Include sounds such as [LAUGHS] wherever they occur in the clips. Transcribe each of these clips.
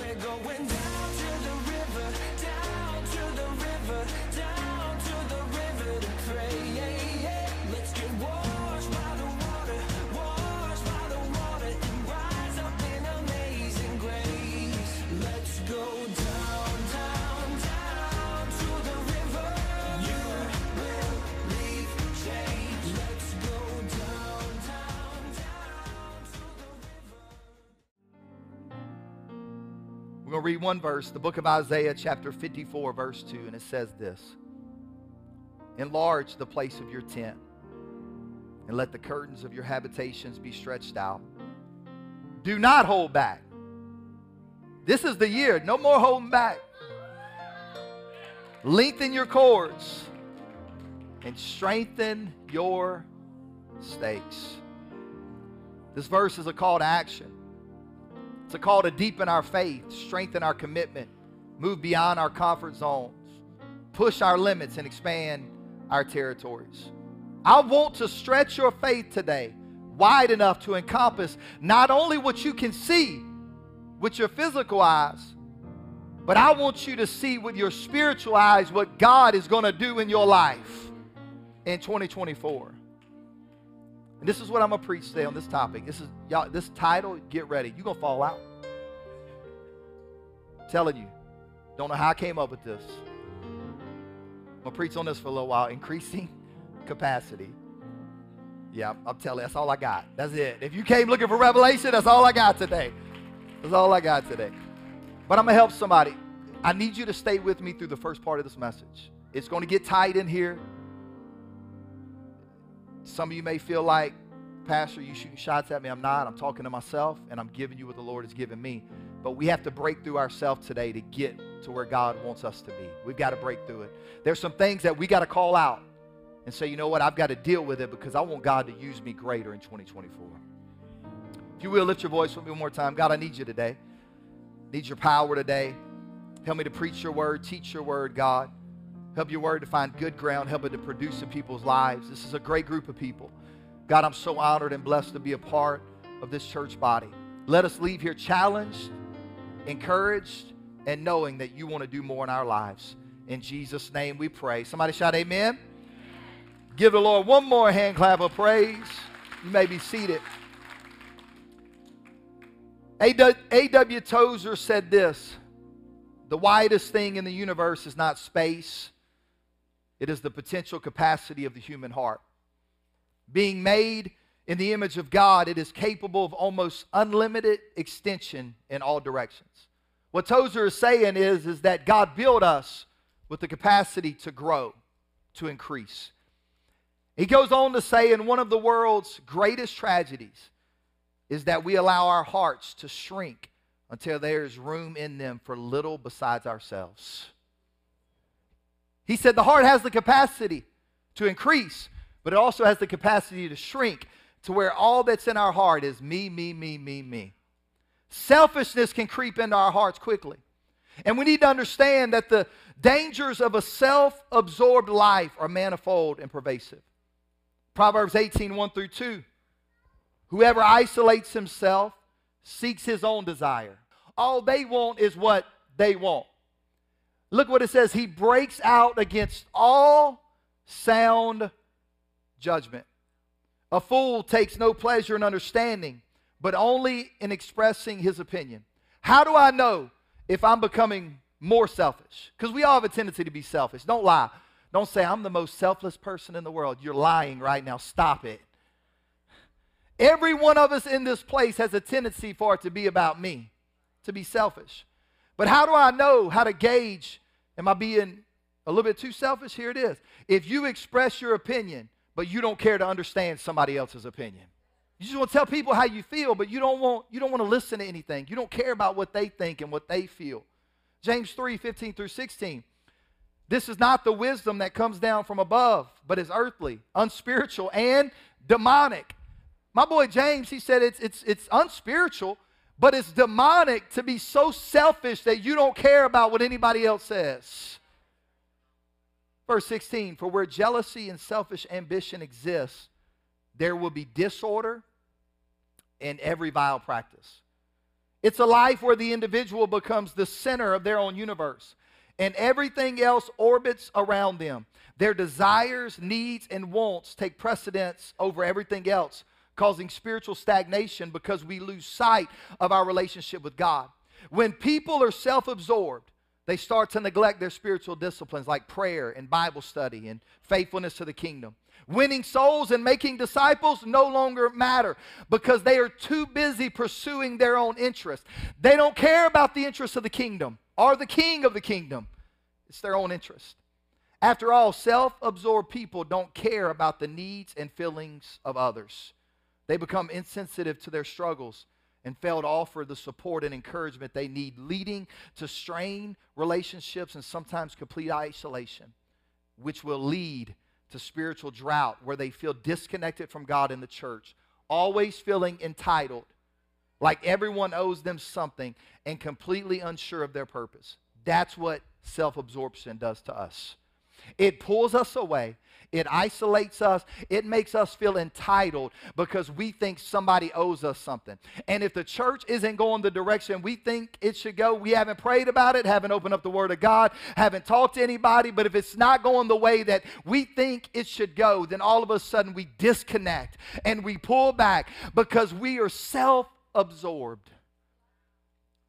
We're going down going to read one verse, the book of Isaiah, chapter 54, verse 2, and it says this Enlarge the place of your tent, and let the curtains of your habitations be stretched out. Do not hold back. This is the year, no more holding back. Lengthen your cords and strengthen your stakes. This verse is a call to action. It's a call to deepen our faith, strengthen our commitment, move beyond our comfort zones, push our limits, and expand our territories. I want to stretch your faith today wide enough to encompass not only what you can see with your physical eyes, but I want you to see with your spiritual eyes what God is going to do in your life in 2024. And this is what I'm gonna preach today on this topic. This is y'all. This title, get ready. You're gonna fall out. telling you, don't know how I came up with this. I'm gonna preach on this for a little while. Increasing [LAUGHS] capacity. Yeah, I'm telling you, that's all I got. That's it. If you came looking for revelation, that's all I got today. That's all I got today. But I'm gonna help somebody. I need you to stay with me through the first part of this message. It's gonna get tight in here. Some of you may feel like, Pastor, you shooting shots at me. I'm not. I'm talking to myself, and I'm giving you what the Lord has given me. But we have to break through ourselves today to get to where God wants us to be. We've got to break through it. There's some things that we got to call out and say, you know what? I've got to deal with it because I want God to use me greater in 2024. If you will, lift your voice with me one more time. God, I need you today. Need your power today. Help me to preach your word, teach your word, God. Help your word to find good ground. Help it to produce in people's lives. This is a great group of people. God, I'm so honored and blessed to be a part of this church body. Let us leave here challenged, encouraged, and knowing that you want to do more in our lives. In Jesus' name we pray. Somebody shout, Amen. Give the Lord one more hand clap of praise. You may be seated. A.W. Tozer said this The widest thing in the universe is not space, it is the potential capacity of the human heart. Being made in the image of God, it is capable of almost unlimited extension in all directions. What Tozer is saying is, is that God built us with the capacity to grow, to increase. He goes on to say, in one of the world's greatest tragedies is that we allow our hearts to shrink until there is room in them for little besides ourselves. He said the heart has the capacity to increase, but it also has the capacity to shrink to where all that's in our heart is me, me, me, me, me. Selfishness can creep into our hearts quickly. And we need to understand that the dangers of a self absorbed life are manifold and pervasive. Proverbs 18 1 through 2. Whoever isolates himself seeks his own desire. All they want is what they want. Look what it says. He breaks out against all sound judgment. A fool takes no pleasure in understanding, but only in expressing his opinion. How do I know if I'm becoming more selfish? Because we all have a tendency to be selfish. Don't lie. Don't say, I'm the most selfless person in the world. You're lying right now. Stop it. Every one of us in this place has a tendency for it to be about me, to be selfish. But how do I know how to gauge? Am I being a little bit too selfish? Here it is. If you express your opinion, but you don't care to understand somebody else's opinion. You just want to tell people how you feel, but you don't want you don't want to listen to anything. You don't care about what they think and what they feel. James 3, 15 through 16. This is not the wisdom that comes down from above, but is earthly, unspiritual, and demonic. My boy James, he said it's, it's, it's unspiritual, but it's demonic to be so selfish that you don't care about what anybody else says. Verse 16 For where jealousy and selfish ambition exist, there will be disorder and every vile practice. It's a life where the individual becomes the center of their own universe and everything else orbits around them. Their desires, needs, and wants take precedence over everything else, causing spiritual stagnation because we lose sight of our relationship with God. When people are self absorbed, they start to neglect their spiritual disciplines like prayer and Bible study and faithfulness to the kingdom. Winning souls and making disciples no longer matter because they are too busy pursuing their own interests. They don't care about the interests of the kingdom or the king of the kingdom, it's their own interest. After all, self absorbed people don't care about the needs and feelings of others. They become insensitive to their struggles and fail to offer the support and encouragement they need, leading to strained relationships and sometimes complete isolation, which will lead to spiritual drought where they feel disconnected from God and the church, always feeling entitled, like everyone owes them something, and completely unsure of their purpose. That's what self absorption does to us. It pulls us away. It isolates us. It makes us feel entitled because we think somebody owes us something. And if the church isn't going the direction we think it should go, we haven't prayed about it, haven't opened up the Word of God, haven't talked to anybody. But if it's not going the way that we think it should go, then all of a sudden we disconnect and we pull back because we are self absorbed.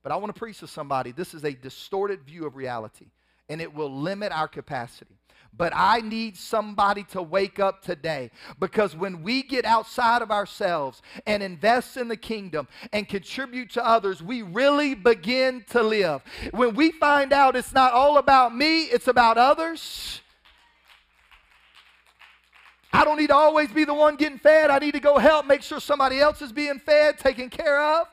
But I want to preach to somebody this is a distorted view of reality, and it will limit our capacity. But I need somebody to wake up today because when we get outside of ourselves and invest in the kingdom and contribute to others, we really begin to live. When we find out it's not all about me, it's about others. I don't need to always be the one getting fed. I need to go help make sure somebody else is being fed, taken care of.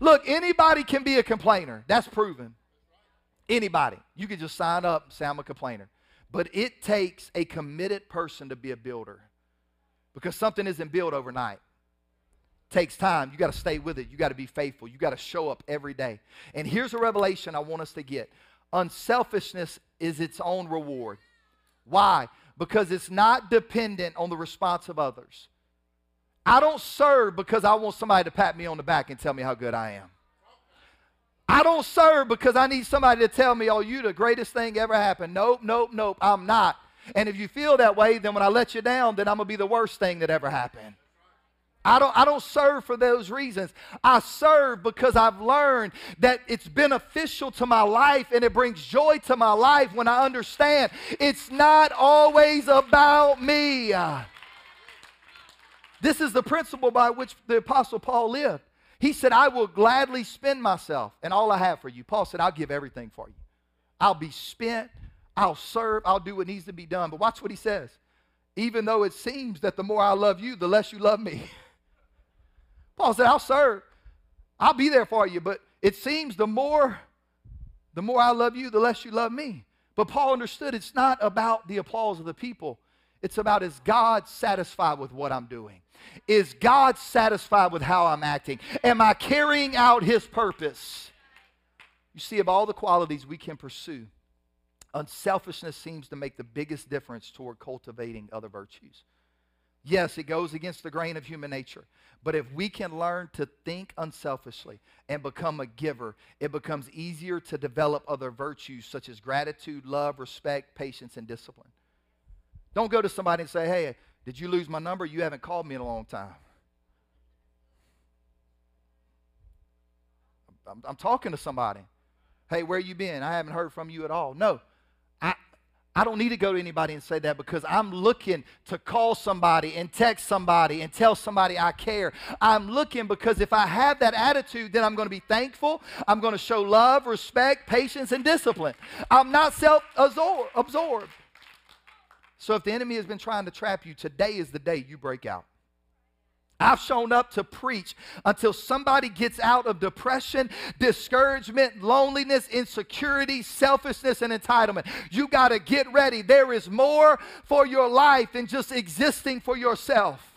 Look, anybody can be a complainer. That's proven. Anybody. You can just sign up and say, I'm a complainer. But it takes a committed person to be a builder because something isn't built overnight. It takes time. You got to stay with it. You got to be faithful. You got to show up every day. And here's a revelation I want us to get unselfishness is its own reward. Why? Because it's not dependent on the response of others. I don't serve because I want somebody to pat me on the back and tell me how good I am. I don't serve because I need somebody to tell me, oh, you the greatest thing ever happened. Nope, nope, nope, I'm not. And if you feel that way, then when I let you down, then I'm going to be the worst thing that ever happened. I don't, I don't serve for those reasons. I serve because I've learned that it's beneficial to my life and it brings joy to my life when I understand it's not always about me. This is the principle by which the Apostle Paul lived. He said, I will gladly spend myself and all I have for you. Paul said, I'll give everything for you. I'll be spent. I'll serve. I'll do what needs to be done. But watch what he says. Even though it seems that the more I love you, the less you love me. [LAUGHS] Paul said, I'll serve. I'll be there for you. But it seems the more, the more I love you, the less you love me. But Paul understood it's not about the applause of the people. It's about is God satisfied with what I'm doing? Is God satisfied with how I'm acting? Am I carrying out His purpose? You see, of all the qualities we can pursue, unselfishness seems to make the biggest difference toward cultivating other virtues. Yes, it goes against the grain of human nature. But if we can learn to think unselfishly and become a giver, it becomes easier to develop other virtues such as gratitude, love, respect, patience, and discipline. Don't go to somebody and say, hey, did you lose my number? You haven't called me in a long time. I'm, I'm talking to somebody. Hey, where you been? I haven't heard from you at all. No, I, I don't need to go to anybody and say that because I'm looking to call somebody and text somebody and tell somebody I care. I'm looking because if I have that attitude, then I'm going to be thankful. I'm going to show love, respect, patience, and discipline. I'm not self absorbed. So if the enemy has been trying to trap you, today is the day you break out. I've shown up to preach until somebody gets out of depression, discouragement, loneliness, insecurity, selfishness, and entitlement. You got to get ready. There is more for your life than just existing for yourself.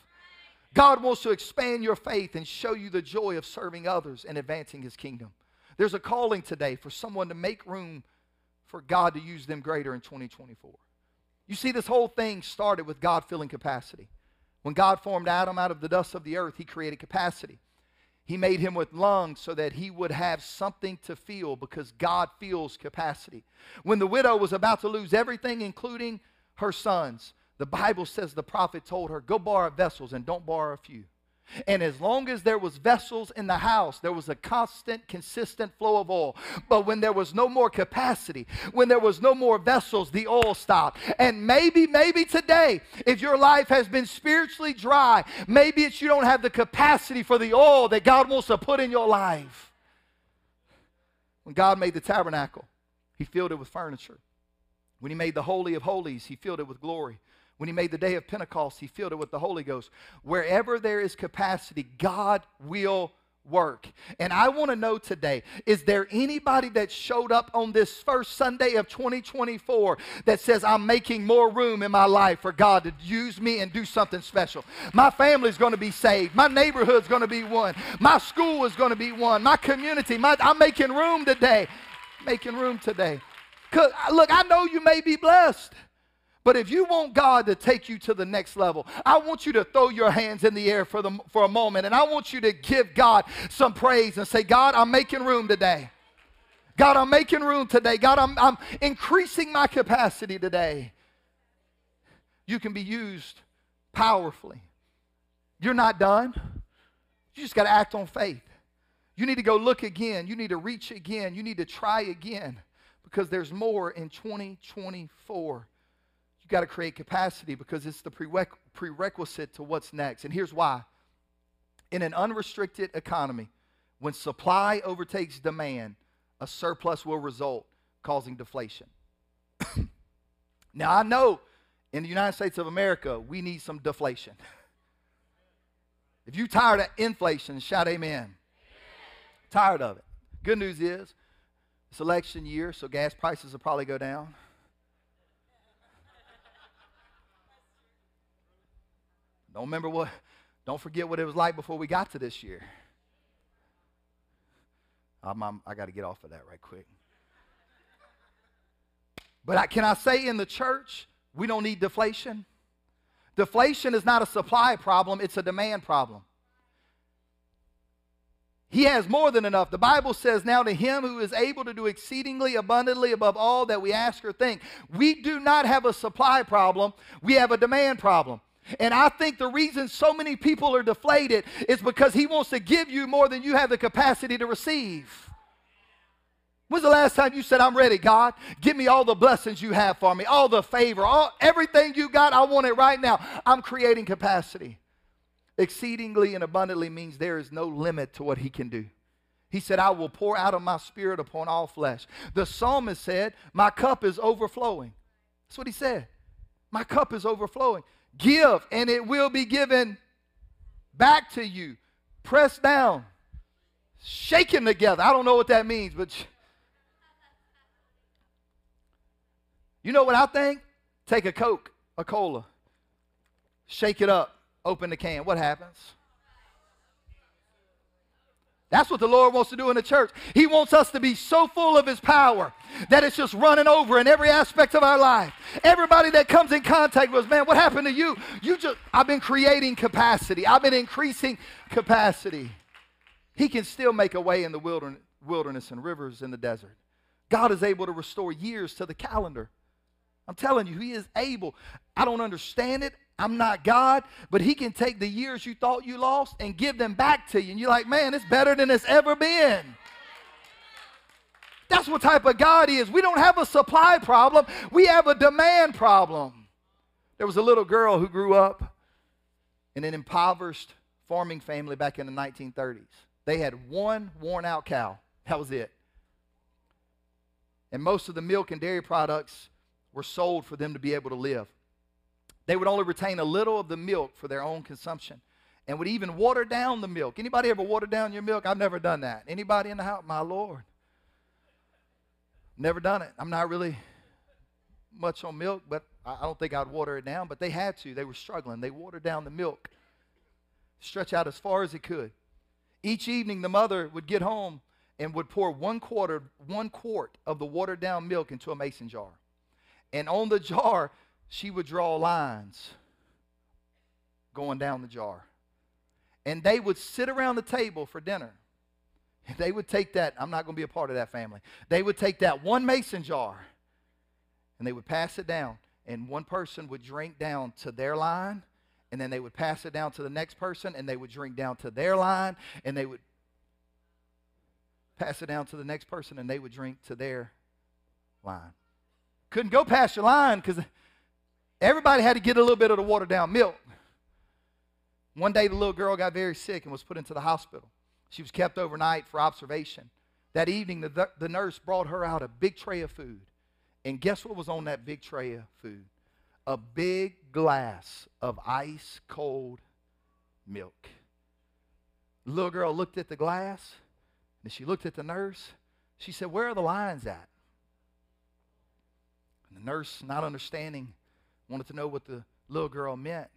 God wants to expand your faith and show you the joy of serving others and advancing his kingdom. There's a calling today for someone to make room for God to use them greater in 2024. You see, this whole thing started with God filling capacity. When God formed Adam out of the dust of the earth, he created capacity. He made him with lungs so that he would have something to feel because God feels capacity. When the widow was about to lose everything, including her sons, the Bible says the prophet told her, Go borrow vessels and don't borrow a few. And as long as there was vessels in the house, there was a constant, consistent flow of oil. But when there was no more capacity, when there was no more vessels, the oil stopped. And maybe, maybe today, if your life has been spiritually dry, maybe it's you don't have the capacity for the oil that God wants to put in your life. When God made the tabernacle, He filled it with furniture. When He made the Holy of Holies, He filled it with glory. When he made the day of Pentecost, he filled it with the Holy Ghost. Wherever there is capacity, God will work. And I want to know today is there anybody that showed up on this first Sunday of 2024 that says, I'm making more room in my life for God to use me and do something special? My family's going to be saved. My neighborhood's going to be one. My school is going to be won. My community, my, I'm making room today. Making room today. Look, I know you may be blessed. But if you want God to take you to the next level, I want you to throw your hands in the air for, the, for a moment and I want you to give God some praise and say, God, I'm making room today. God, I'm making room today. God, I'm, I'm increasing my capacity today. You can be used powerfully. You're not done. You just got to act on faith. You need to go look again. You need to reach again. You need to try again because there's more in 2024 You've got to create capacity because it's the prerequisite to what's next. And here's why. In an unrestricted economy, when supply overtakes demand, a surplus will result, causing deflation. [COUGHS] now, I know in the United States of America, we need some deflation. [LAUGHS] If you're tired of inflation, shout amen. amen. Tired of it. Good news is, it's election year, so gas prices will probably go down. Don't remember what, don't forget what it was like before we got to this year. Ah, I'm, I'm, i got to get off of that right quick. But I, can I say in the church, we don't need deflation? Deflation is not a supply problem, it's a demand problem. He has more than enough. The Bible says, Now to him who is able to do exceedingly abundantly above all that we ask or think. We do not have a supply problem, we have a demand problem. And I think the reason so many people are deflated is because he wants to give you more than you have the capacity to receive. When's the last time you said, I'm ready, God? Give me all the blessings you have for me, all the favor, all, everything you got, I want it right now. I'm creating capacity. Exceedingly and abundantly means there is no limit to what he can do. He said, I will pour out of my spirit upon all flesh. The psalmist said, My cup is overflowing. That's what he said. My cup is overflowing. Give, and it will be given back to you. Pressed down, shaken together. I don't know what that means, but you know what I think? Take a Coke, a cola, shake it up, open the can. What happens? That's what the Lord wants to do in the church. He wants us to be so full of His power that it's just running over in every aspect of our life. Everybody that comes in contact with us, man, what happened to you? You just, I've been creating capacity, I've been increasing capacity. He can still make a way in the wilderness, wilderness and rivers in the desert. God is able to restore years to the calendar. I'm telling you, He is able. I don't understand it. I'm not God, but He can take the years you thought you lost and give them back to you. And you're like, man, it's better than it's ever been. That's what type of God He is. We don't have a supply problem, we have a demand problem. There was a little girl who grew up in an impoverished farming family back in the 1930s. They had one worn out cow. That was it. And most of the milk and dairy products were sold for them to be able to live. They would only retain a little of the milk for their own consumption and would even water down the milk. Anybody ever water down your milk? I've never done that. Anybody in the house? My Lord. Never done it. I'm not really much on milk, but I don't think I'd water it down. But they had to. They were struggling. They watered down the milk, stretch out as far as it could. Each evening, the mother would get home and would pour one quarter, one quart of the watered down milk into a mason jar. And on the [LAUGHS] jar, she would draw lines going down the jar. and they would sit around the table for dinner. They would take that, I'm not going to be a part of that family. They would take that one mason jar and they would pass it down, and one person would drink down to their line, and then they would pass it down to the next person, and they would drink down to their line, and they would pass it down to the next person, and they would drink to their line. Couldn't go past your line because everybody had to get a little bit of the watered down milk. One day, the little girl got very sick and was put into the hospital. She was kept overnight for observation. That evening, the, the nurse brought her out a big tray of food. And guess what was on that big tray of food? A big glass of ice cold milk. The little girl looked at the glass, and she looked at the nurse. She said, Where are the lines at? And the nurse, not understanding, wanted to know what the little girl meant.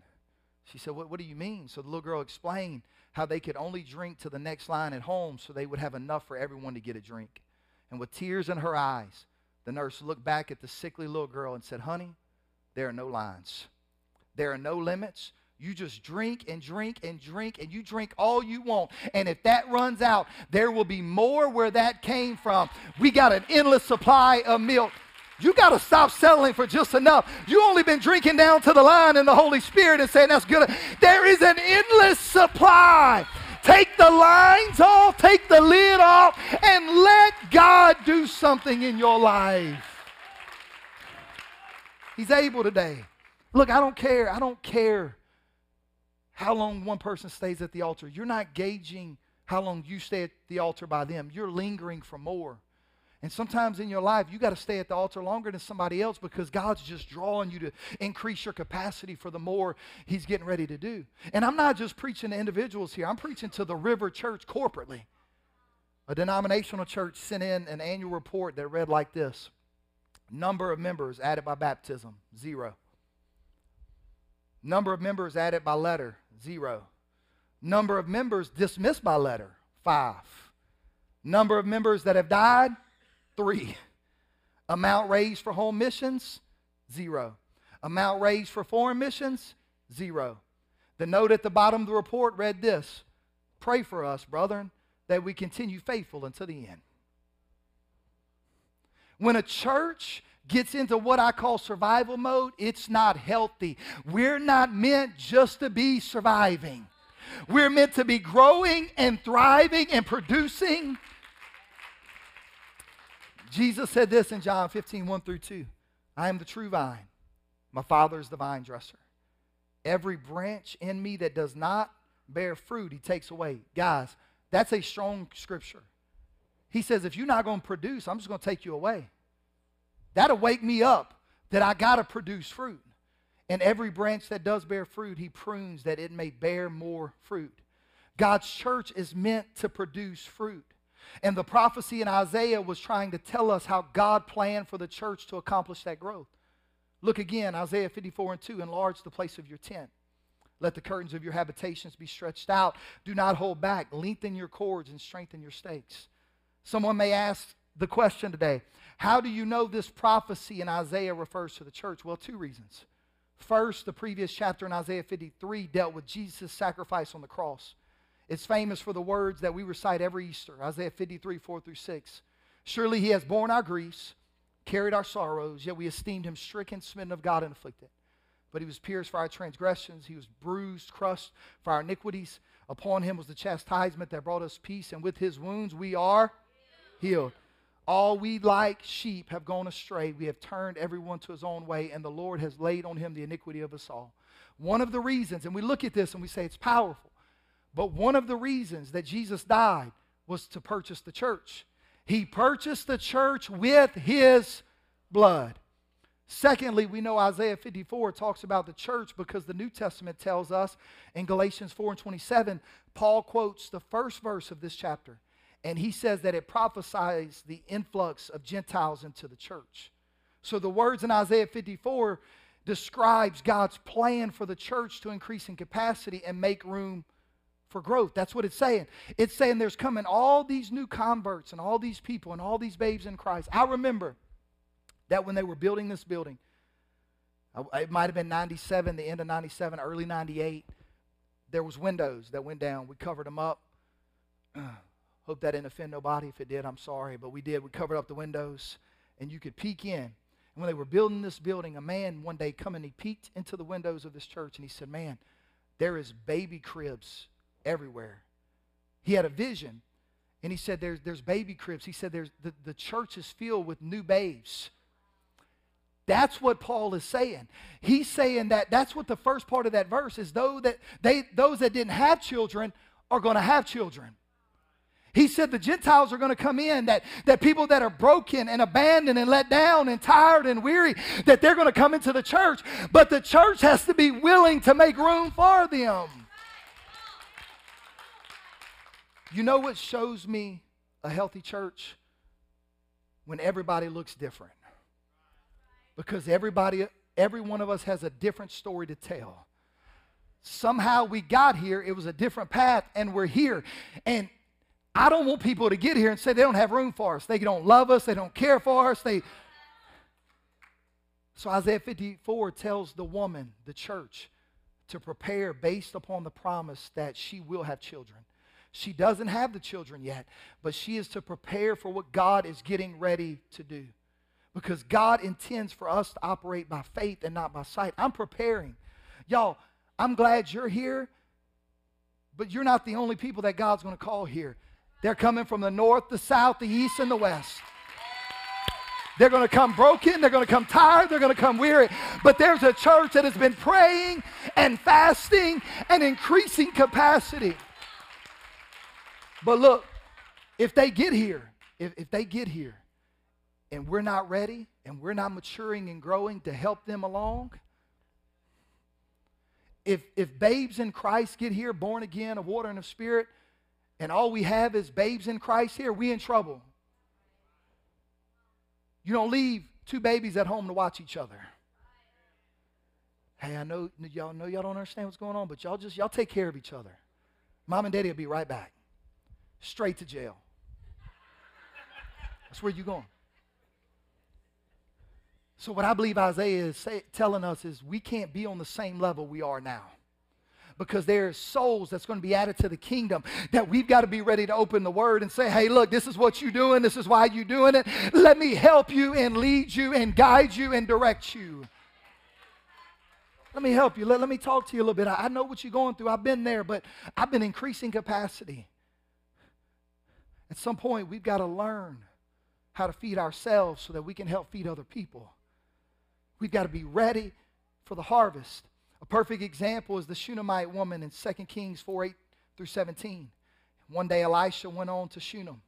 She said, what, what do you mean? So the little girl explained how they could only drink to the next line at home so they would have enough for everyone to get a drink. And with tears in her eyes, the nurse looked back at the sickly little girl and said, Honey, there are no lines. There are no limits. You just drink and drink and drink, and you drink all you want. And if that runs out, there will be more where that came from. We got an endless supply of milk. You got to stop settling for just enough. You only been drinking down to the line in the Holy Spirit and saying that's good. There is an endless supply. Take the lines off, take the lid off, and let God do something in your life. He's able today. Look, I don't care. I don't care how long one person stays at the altar. You're not gauging how long you stay at the altar by them. You're lingering for more. And sometimes in your life, you got to stay at the altar longer than somebody else because God's just drawing you to increase your capacity for the more He's getting ready to do. And I'm not just preaching to individuals here, I'm preaching to the River Church corporately. A denominational church sent in an annual report that read like this Number of members added by baptism, zero. Number of members added by letter, zero. Number of members dismissed by letter, five. Number of members that have died, Three. Amount raised for home missions? Zero. Amount raised for foreign missions? Zero. The note at the bottom of the report read this Pray for us, brethren, that we continue faithful until the end. When a church gets into what I call survival mode, it's not healthy. We're not meant just to be surviving. We're meant to be growing and thriving and producing Jesus said this in John 15, 1 through 2. I am the true vine. My Father is the vine dresser. Every branch in me that does not bear fruit, he takes away. Guys, that's a strong scripture. He says, if you're not going to produce, I'm just going to take you away. That'll wake me up that I got to produce fruit. And every branch that does bear fruit, he prunes that it may bear more fruit. God's church is meant to produce fruit. And the prophecy in Isaiah was trying to tell us how God planned for the church to accomplish that growth. Look again, Isaiah 54 and 2 enlarge the place of your tent. Let the curtains of your habitations be stretched out. Do not hold back. Lengthen your cords and strengthen your stakes. Someone may ask the question today how do you know this prophecy in Isaiah refers to the church? Well, two reasons. First, the previous chapter in Isaiah 53 dealt with Jesus' sacrifice on the cross. It's famous for the words that we recite every Easter Isaiah 53, 4 through 6. Surely he has borne our griefs, carried our sorrows, yet we esteemed him stricken, smitten of God, and afflicted. But he was pierced for our transgressions, he was bruised, crushed for our iniquities. Upon him was the chastisement that brought us peace, and with his wounds we are healed. All we like sheep have gone astray. We have turned everyone to his own way, and the Lord has laid on him the iniquity of us all. One of the reasons, and we look at this and we say it's powerful. But one of the reasons that Jesus died was to purchase the church. He purchased the church with his blood. Secondly, we know Isaiah 54 talks about the church because the New Testament tells us in Galatians 4 and 27, Paul quotes the first verse of this chapter, and he says that it prophesies the influx of Gentiles into the church. So the words in Isaiah 54 describes God's plan for the church to increase in capacity and make room for growth. That's what it's saying. It's saying there's coming all these new converts and all these people and all these babes in Christ. I remember that when they were building this building, it might have been 97, the end of 97, early 98. there was windows that went down. We covered them up. [CLEARS THROAT] Hope that didn't offend nobody. If it did, I'm sorry. But we did. We covered up the windows, and you could peek in. And when they were building this building, a man one day come and he peeked into the windows of this church, and he said, "Man, there is baby cribs everywhere." He had a vision, and he said, "There's there's baby cribs." He said, "There's the, the church is filled with new babes." That's what Paul is saying. He's saying that that's what the first part of that verse is though that they those that didn't have children are going to have children. He said the Gentiles are going to come in, that, that people that are broken and abandoned and let down and tired and weary, that they're going to come into the church. But the church has to be willing to make room for them. You know what shows me a healthy church? When everybody looks different. Because everybody, every one of us has a different story to tell. Somehow we got here, it was a different path, and we're here. And I don't want people to get here and say they don't have room for us. They don't love us. They don't care for us. They. So Isaiah 54 tells the woman, the church, to prepare based upon the promise that she will have children. She doesn't have the children yet, but she is to prepare for what God is getting ready to do. Because God intends for us to operate by faith and not by sight. I'm preparing. Y'all, I'm glad you're here, but you're not the only people that God's going to call here. They're coming from the north, the south, the east, and the west. They're going to come broken. They're going to come tired. They're going to come weary. But there's a church that has been praying and fasting and increasing capacity. But look, if they get here, if, if they get here and we're not ready and we're not maturing and growing to help them along, if, if babes in Christ get here, born again of water and of spirit, and all we have is babes in Christ here, we in trouble. You don't leave two babies at home to watch each other. Hey, I know y'all know y'all don't understand what's going on, but y'all just y'all take care of each other. Mom and daddy will be right back. Straight to jail. That's where you're going. So what I believe Isaiah is say, telling us is we can't be on the same level we are now because there's souls that's going to be added to the kingdom that we've got to be ready to open the word and say, hey, look, this is what you're doing. This is why you're doing it. Let me help you and lead you and guide you and direct you. Let me help you. Let, let me talk to you a little bit. I, I know what you're going through. I've been there, but I've been increasing capacity. At some point, we've got to learn how to feed ourselves so that we can help feed other people. We've got to be ready for the harvest. A perfect example is the Shunammite woman in 2 Kings 4 8 through 17. One day Elisha went on to Shunem,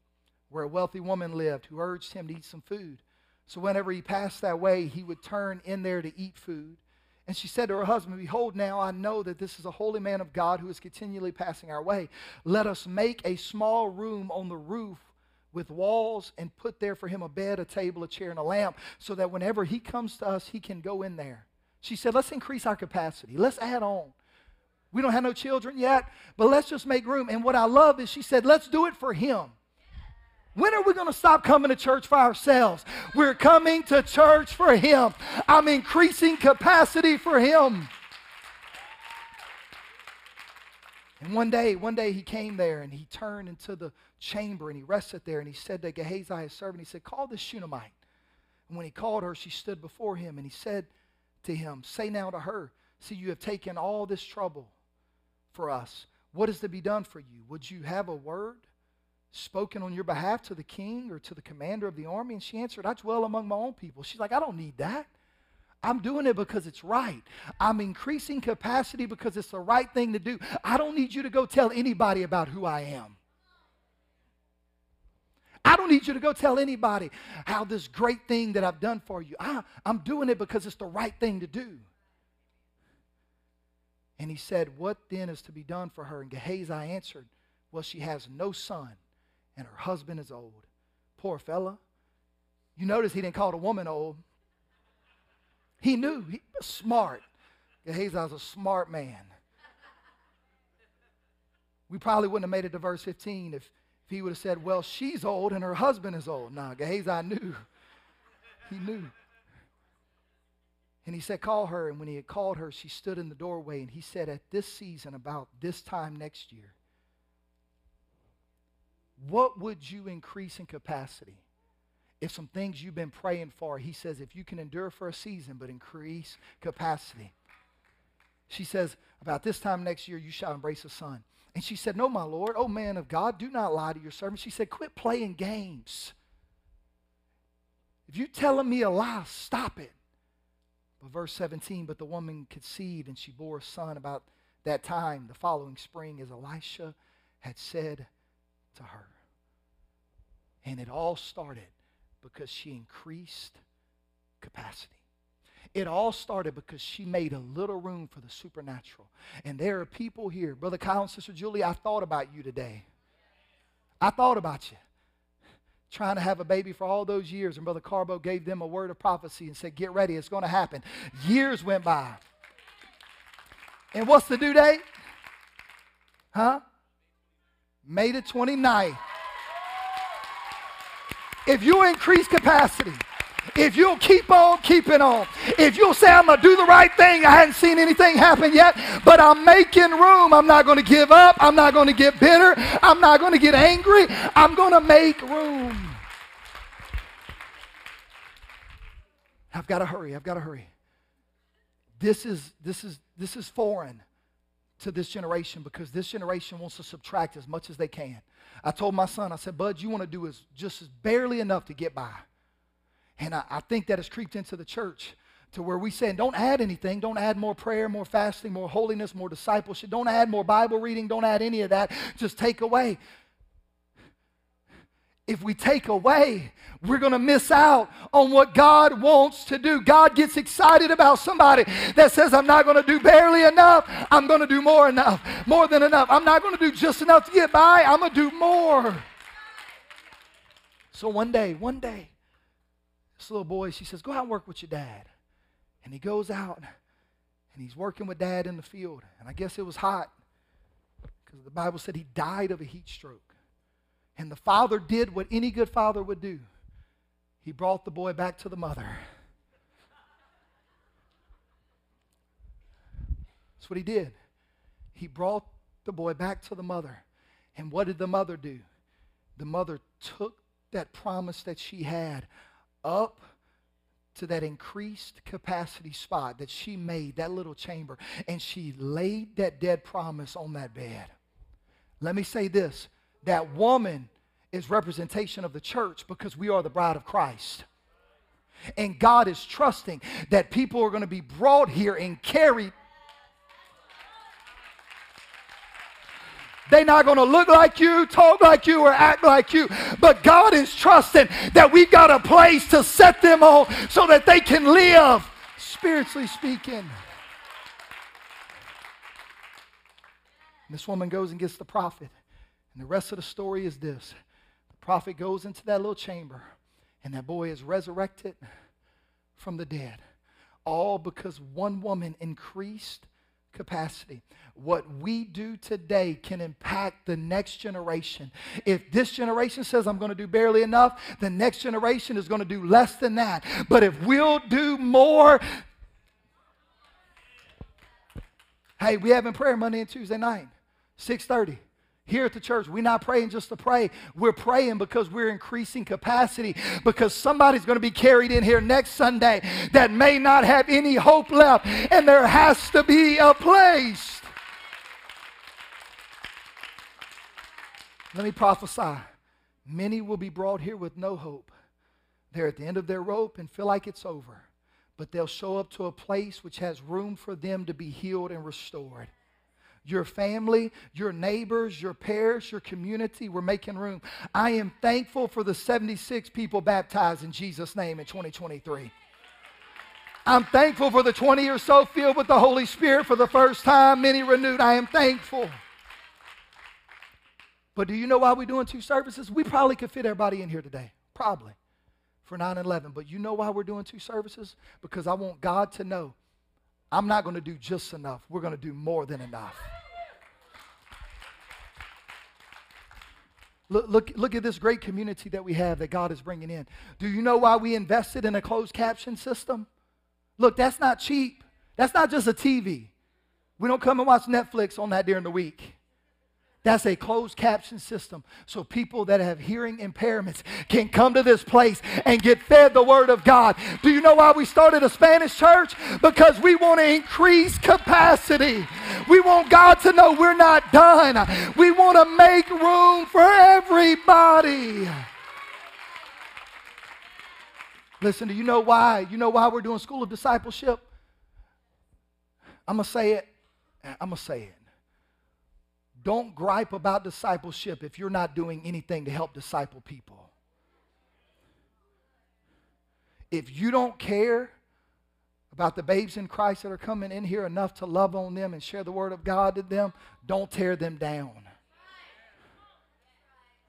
where a wealthy woman lived who urged him to eat some food. So whenever he passed that way, he would turn in there to eat food. And she said to her husband, Behold, now I know that this is a holy man of God who is continually passing our way. Let us make a small room on the roof with walls and put there for him a bed, a table, a chair, and a lamp, so that whenever he comes to us, he can go in there. She said, let's increase our capacity. Let's add on. We don't have no children yet, but let's just make room. And what I love is she said, let's do it for him. When are we going to stop coming to church for ourselves? We're coming to church for him. I'm increasing capacity for him. And one day, one day he came there and he turned into the chamber and he rested there and he said to Gehazi, his servant, he said, Call this Shunammite. And when he called her, she stood before him and he said, to him, Say now to her, See, you have taken all this trouble for us. What is to be done for you? Would you have a word spoken on your behalf to the king or to the commander of the army? And she answered, I dwell among my own people. She's like, I don't need that. I'm doing it because it's right. I'm increasing capacity because it's the right thing to do. I don't need you to go tell anybody about who I am. I don't need you to go tell anybody how this great thing that I've done for you. I, I'm doing it because it's the right thing to do. And he said, What then is to be done for her? And Gehazi answered, Well, she has no son, and her husband is old. Poor fella. You notice he didn't call the woman old. He knew. He was smart. Gehazi was a smart man. We probably wouldn't have made it to verse 15 if if he would have said, Well, she's old and her husband is old. Nah, Gehazi knew. He knew. And he said, Call her. And when he had called her, she stood in the doorway. And he said, At this season, about this time next year, what would you increase in capacity? If some things you've been praying for, he says, if you can endure for a season but increase capacity. She says, About this time next year, you shall embrace a son. And she said, No, my Lord, oh man of God, do not lie to your servant. She said, Quit playing games. If you're telling me a lie, stop it. But verse 17, but the woman conceived and she bore a son about that time, the following spring, as Elisha had said to her. And it all started because she increased capacity. It all started because she made a little room for the supernatural. And there are people here, Brother Kyle and Sister Julie, I thought about you today. I thought about you. Trying to have a baby for all those years, and Brother Carbo gave them a word of prophecy and said, Get ready, it's going to happen. Years went by. And what's the due date? Huh? May the 29th. If you increase capacity, if you'll keep on keeping on, if you'll say, I'm going to do the right thing, I hadn't seen anything happen yet, but I'm making room. I'm not going to give up. I'm not going to get bitter. I'm not going to get angry. I'm going to make room. I've got to hurry. I've got to hurry. This is, this is, this is foreign to this generation because this generation wants to subtract as much as they can. I told my son, I said, Bud, you want to do is just as barely enough to get by. And I, I think that has creeped into the church to where we say, don't add anything. Don't add more prayer, more fasting, more holiness, more discipleship. Don't add more Bible reading. Don't add any of that. Just take away if we take away, we're going to miss out on what God wants to do. God gets excited about somebody that says, I'm not going to do barely enough. I'm going to do more enough, more than enough. I'm not going to do just enough to get by. I'm going to do more. So one day, one day, this little boy, she says, Go out and work with your dad. And he goes out and he's working with dad in the field. And I guess it was hot because the Bible said he died of a heat stroke. And the father did what any good father would do he brought the boy back to the mother. That's what he did. He brought the boy back to the mother. And what did the mother do? The mother took that promise that she had up to that increased capacity spot that she made, that little chamber, and she laid that dead promise on that bed. Let me say this that woman is representation of the church because we are the bride of Christ. And God is trusting that people are going to be brought here and carried. They're not going to look like you, talk like you, or act like you. But God is trusting that we've got a place to set them on so that they can live, spiritually speaking. This woman goes and gets the prophet. And the rest of the story is this the prophet goes into that little chamber, and that boy is resurrected from the dead. All because one woman increased capacity. What we do today can impact the next generation. If this generation says, I'm going to do barely enough, the next generation is going to do less than that. But if we'll do more, hey, we having prayer Monday and Tuesday night, 630 here at the church, we're not praying just to pray. We're praying because we're increasing capacity. Because somebody's going to be carried in here next Sunday that may not have any hope left, and there has to be a place. Let me prophesy. Many will be brought here with no hope. They're at the end of their rope and feel like it's over. But they'll show up to a place which has room for them to be healed and restored your family, your neighbors, your parish, your community. We're making room. I am thankful for the 76 people baptized in Jesus' name in 2023. I'm thankful for the 20 or so filled with the Holy Spirit for the first time, many renewed. I am thankful. But do you know why we're doing two services? We probably could fit everybody in here today. Probably for 9 11. But you know why we're doing two services? Because I want God to know I'm not going to do just enough. We're going to do more than enough. Look, look, look at this great community that we have that God is bringing in. Do you know why we invested in a closed caption system? Look, that's not cheap. That's not just a TV. We don't come and watch Netflix on that during the week. That's a closed caption system. So people that have hearing impairments can come to this place and get fed the Word of God. Do you know why we started a Spanish church? Because we want to increase capacity. We want God to know we're not done. We want to make room for everybody. Listen, do you know why? You know why we're doing School of Discipleship? I'm going to say it. I'm going to say it. Don't gripe about discipleship if you're not doing anything to help disciple people. If you don't care about the babes in Christ that are coming in here enough to love on them and share the word of God to them, don't tear them down.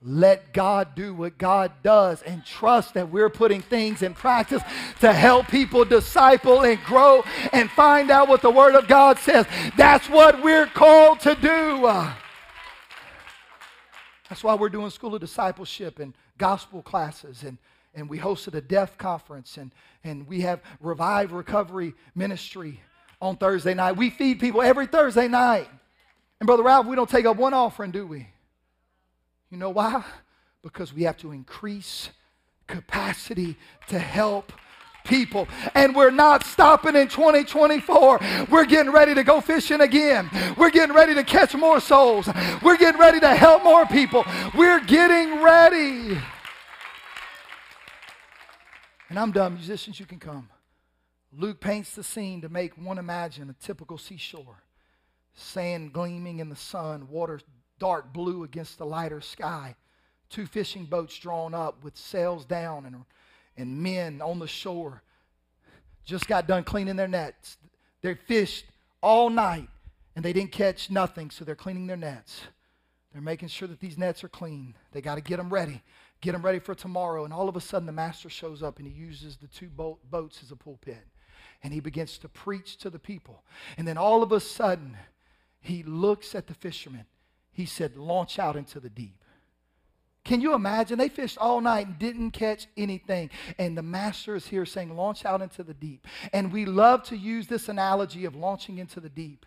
Let God do what God does and trust that we're putting things in practice to help people disciple and grow and find out what the Word of God says. That's what we're called to do. That's why we're doing School of Discipleship and gospel classes and and we hosted a deaf conference and, and we have revive recovery ministry on thursday night. We feed people every thursday night. And brother ralph we don't take up one offering do we? You know why? Because we have to increase capacity to help people. And we're not stopping in 2024. We're getting ready to go fishing again. We're getting ready to catch more souls. We're getting ready to help more people. We're getting ready. And I'm done. Musicians, you can come. Luke paints the scene to make one imagine a typical seashore. Sand gleaming in the sun, water dark blue against the lighter sky. Two fishing boats drawn up with sails down and, and men on the shore just got done cleaning their nets. They fished all night and they didn't catch nothing, so they're cleaning their nets. They're making sure that these nets are clean. They got to get them ready, get them ready for tomorrow. And all of a sudden, the master shows up and he uses the two boat, boats as a pulpit. And he begins to preach to the people. And then all of a sudden, he looks at the fishermen he said, launch out into the deep. Can you imagine? They fished all night and didn't catch anything. And the master is here saying, launch out into the deep. And we love to use this analogy of launching into the deep.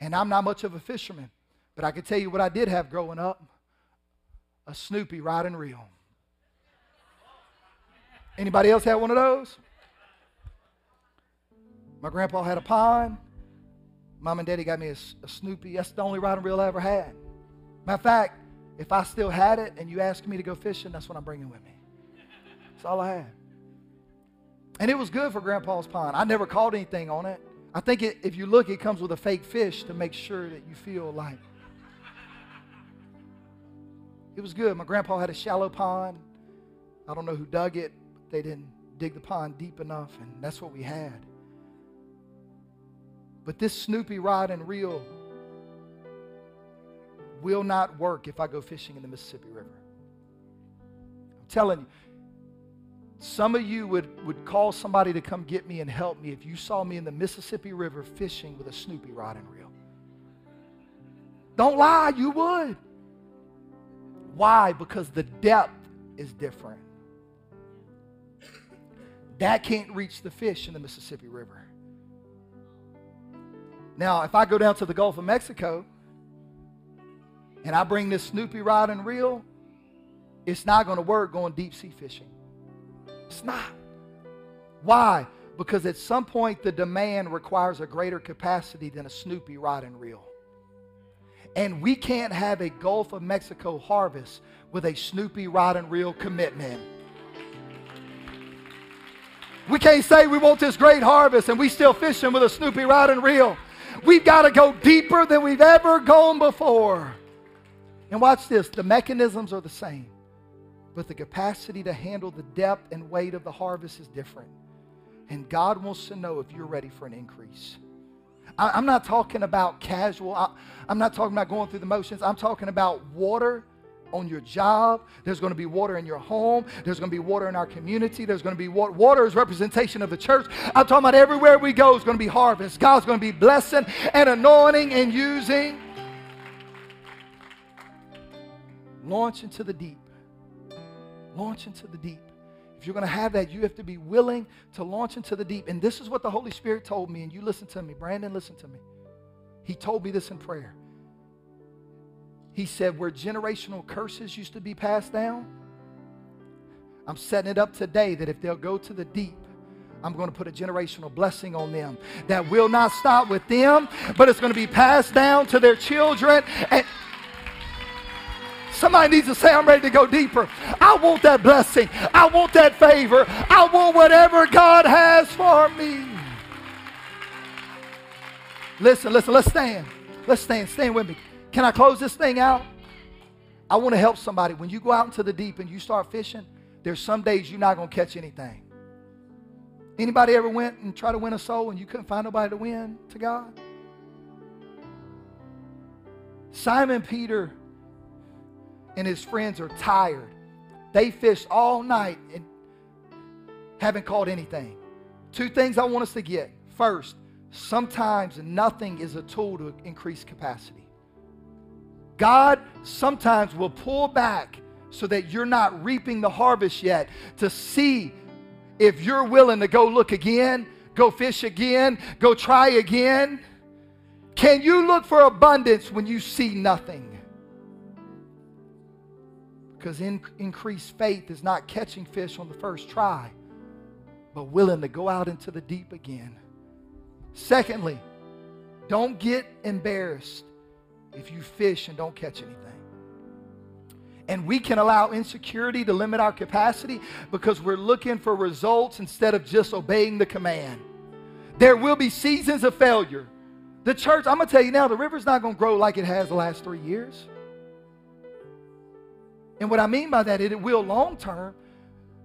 And I'm not much of a fisherman, but I can tell you what I did have growing up a Snoopy rod and reel. Anybody else have one of those? My grandpa had a pond. Mom and daddy got me a, a Snoopy. That's the only rod and reel I ever had. Matter of fact, if I still had it and you asked me to go fishing, that's what I'm bringing with me. That's all I had. And it was good for Grandpa's pond. I never caught anything on it. I think it, if you look, it comes with a fake fish to make sure that you feel like. It was good. My grandpa had a shallow pond. I don't know who dug it, but they didn't dig the pond deep enough, and that's what we had. But this Snoopy rod and reel will not work if I go fishing in the Mississippi River. I'm telling you, some of you would, would call somebody to come get me and help me if you saw me in the Mississippi River fishing with a Snoopy rod and reel. Don't lie, you would. Why? Because the depth is different. That can't reach the fish in the Mississippi River. Now, if I go down to the Gulf of Mexico and I bring this Snoopy rod and reel, it's not going to work going deep sea fishing. It's not. Why? Because at some point the demand requires a greater capacity than a Snoopy rod and reel. And we can't have a Gulf of Mexico harvest with a Snoopy rod and reel commitment. We can't say we want this great harvest and we still fishing with a Snoopy rod and reel. We've got to go deeper than we've ever gone before. And watch this the mechanisms are the same, but the capacity to handle the depth and weight of the harvest is different. And God wants to know if you're ready for an increase. I, am not talking about casual, I, I'm not talking about going through the motions. I'm talking about water on your job. There's going to be water in your home. There's going to be water in our community. There's going to be water. Water is representation of the church. I'm talking about everywhere we go is going to be harvest. God's going to be blessing and anointing and using. Launch into the deep. Launch into the deep. If you're going to have that, you have to be willing to launch into the deep. And this is what the Holy Spirit told me, and you listen to me. Brandon, listen to me. He told me this in prayer. He said, where generational curses used to be passed down, I'm setting it up today that if they'll go to the deep, I'm going to put a generational blessing on them that will not stop with them, but it's going to be passed down to their children. And somebody needs to say, I'm ready to go deeper. I want that blessing. I want that favor. I want whatever God has for me. Listen, listen, let's stand. Let's stand. Stand with me. Can I close this thing out? I want to help somebody. When you go out into the deep and you start fishing, there's some days you're not going to catch anything. Anybody ever went and tried to win a soul and you couldn't find nobody to win to God? Simon Peter and his friends are tired. They fished all night and haven't caught anything. Two things I want us to get. First, sometimes nothing is a tool to increase capacity. God sometimes will pull back so that you're not reaping the harvest yet to see if you're willing to go look again, go fish again, go try again, can you look for abundance when you see nothing? Because in, increased faith is not catching fish on the first try, but willing to go out into the deep again. Secondly, don't get embarrassed if you fish and don't catch anything. And we can allow insecurity to limit our capacity because we're looking for results instead of just obeying the command. There will be seasons of failure. The church, I'm going to tell you now, the river's not going to grow like it has the last three years. And what I mean by that, it will long term.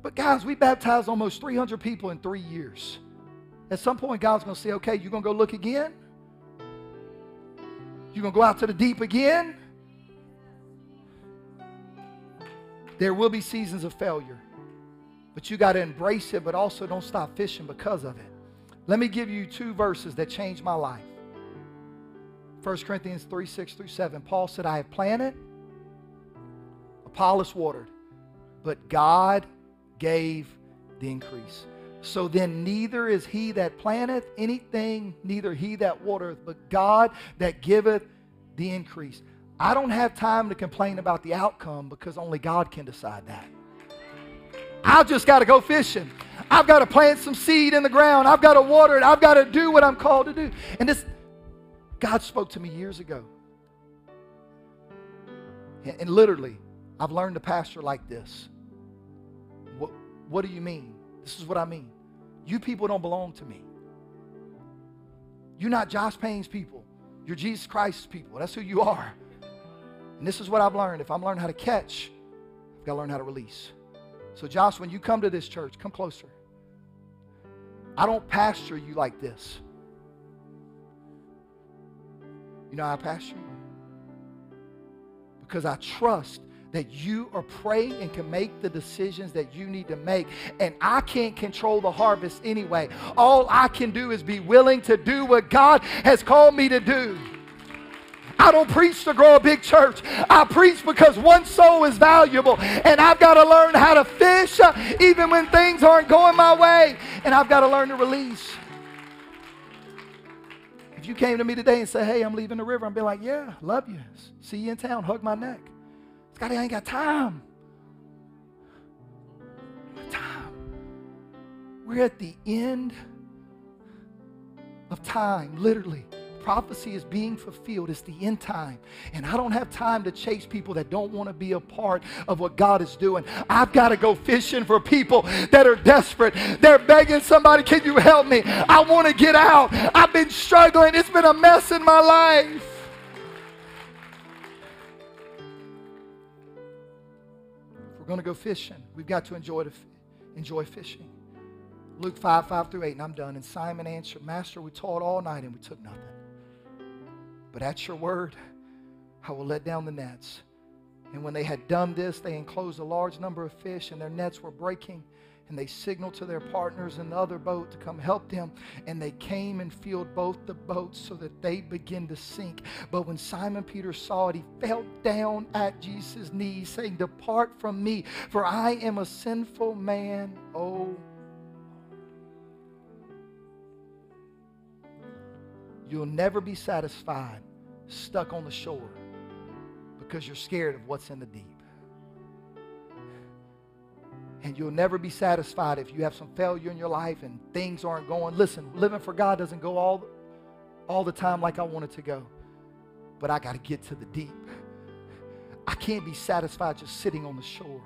But guys, we baptized almost 300 people in three years. At some point, God's going to say, okay, you're going to go look again? You're going to go out to the deep again? There will be seasons of failure, but you got to embrace it, but also don't stop fishing because of it. Let me give you two verses that changed my life. 1 Corinthians 3 6 through 7. Paul said, I have planted, Apollos watered, but God gave the increase. So then, neither is he that planteth anything, neither he that watereth, but God that giveth the increase. I don't have time to complain about the outcome because only God can decide that. I've just got to go fishing. I've got to plant some seed in the ground. I've got to water it. I've got to do what I'm called to do. And this, God spoke to me years ago. And literally, I've learned to pastor like this. What, what do you mean? This is what I mean. You people don't belong to me. You're not Josh Payne's people. You're Jesus Christ's people. That's who you are. And this is what I've learned. If I'm learning how to catch, I've got to learn how to release. So, Josh, when you come to this church, come closer. I don't pasture you like this. You know how I pasture you? Because I trust that you are praying and can make the decisions that you need to make. And I can't control the harvest anyway. All I can do is be willing to do what God has called me to do. I don't preach to grow a big church. I preach because one soul is valuable. And I've got to learn how to fish uh, even when things aren't going my way. And I've got to learn to release. If you came to me today and say, hey, I'm leaving the river, I'd be like, yeah, love you. See you in town. Hug my neck. Scotty, I ain't got time. Time. We're at the end of time, literally prophecy is being fulfilled. It's the end time. And I don't have time to chase people that don't want to be a part of what God is doing. I've got to go fishing for people that are desperate. They're begging somebody, can you help me? I want to get out. I've been struggling. It's been a mess in my life. Going to go fishing, we've got to enjoy, the, enjoy fishing. Luke 5, 5 through 8, and I'm done. And Simon answered, Master, we taught all night and we took nothing. But at your word, I will let down the nets. And when they had done this, they enclosed a large number of fish, and their nets were breaking. And they signaled to their partners in the other boat to come help them. And they came and filled both the boats so that they began to sink. But when Simon Peter saw it, he fell down at Jesus' knees, saying, Depart from me, for I am a sinful man, oh You'll never be satisfied stuck on the shore because you're scared of what's in the deep. And you'll never be satisfied if you have some failure in your life and things aren't going. Listen, living for God doesn't go all, all the time like I want it to go. But I got to get to the deep. I can't be satisfied just sitting on the shore.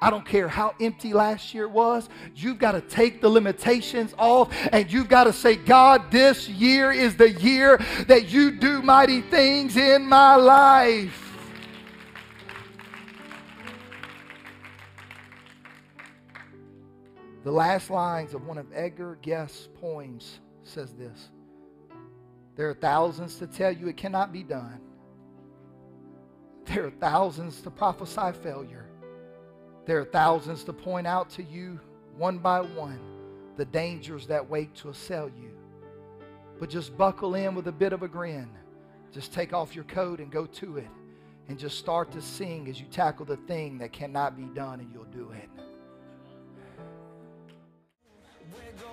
I don't care how empty last year was. You've got to take the limitations off and you've got to say, God, this year is the year that you do mighty things in my life. The last lines of one of Edgar Guest's poems says this. There are thousands to tell you it cannot be done. There are thousands to prophesy failure. There are thousands to point out to you one by one the dangers that wait to assail you. But just buckle in with a bit of a grin. Just take off your coat and go to it. And just start to sing as you tackle the thing that cannot be done, and you'll do it we're going.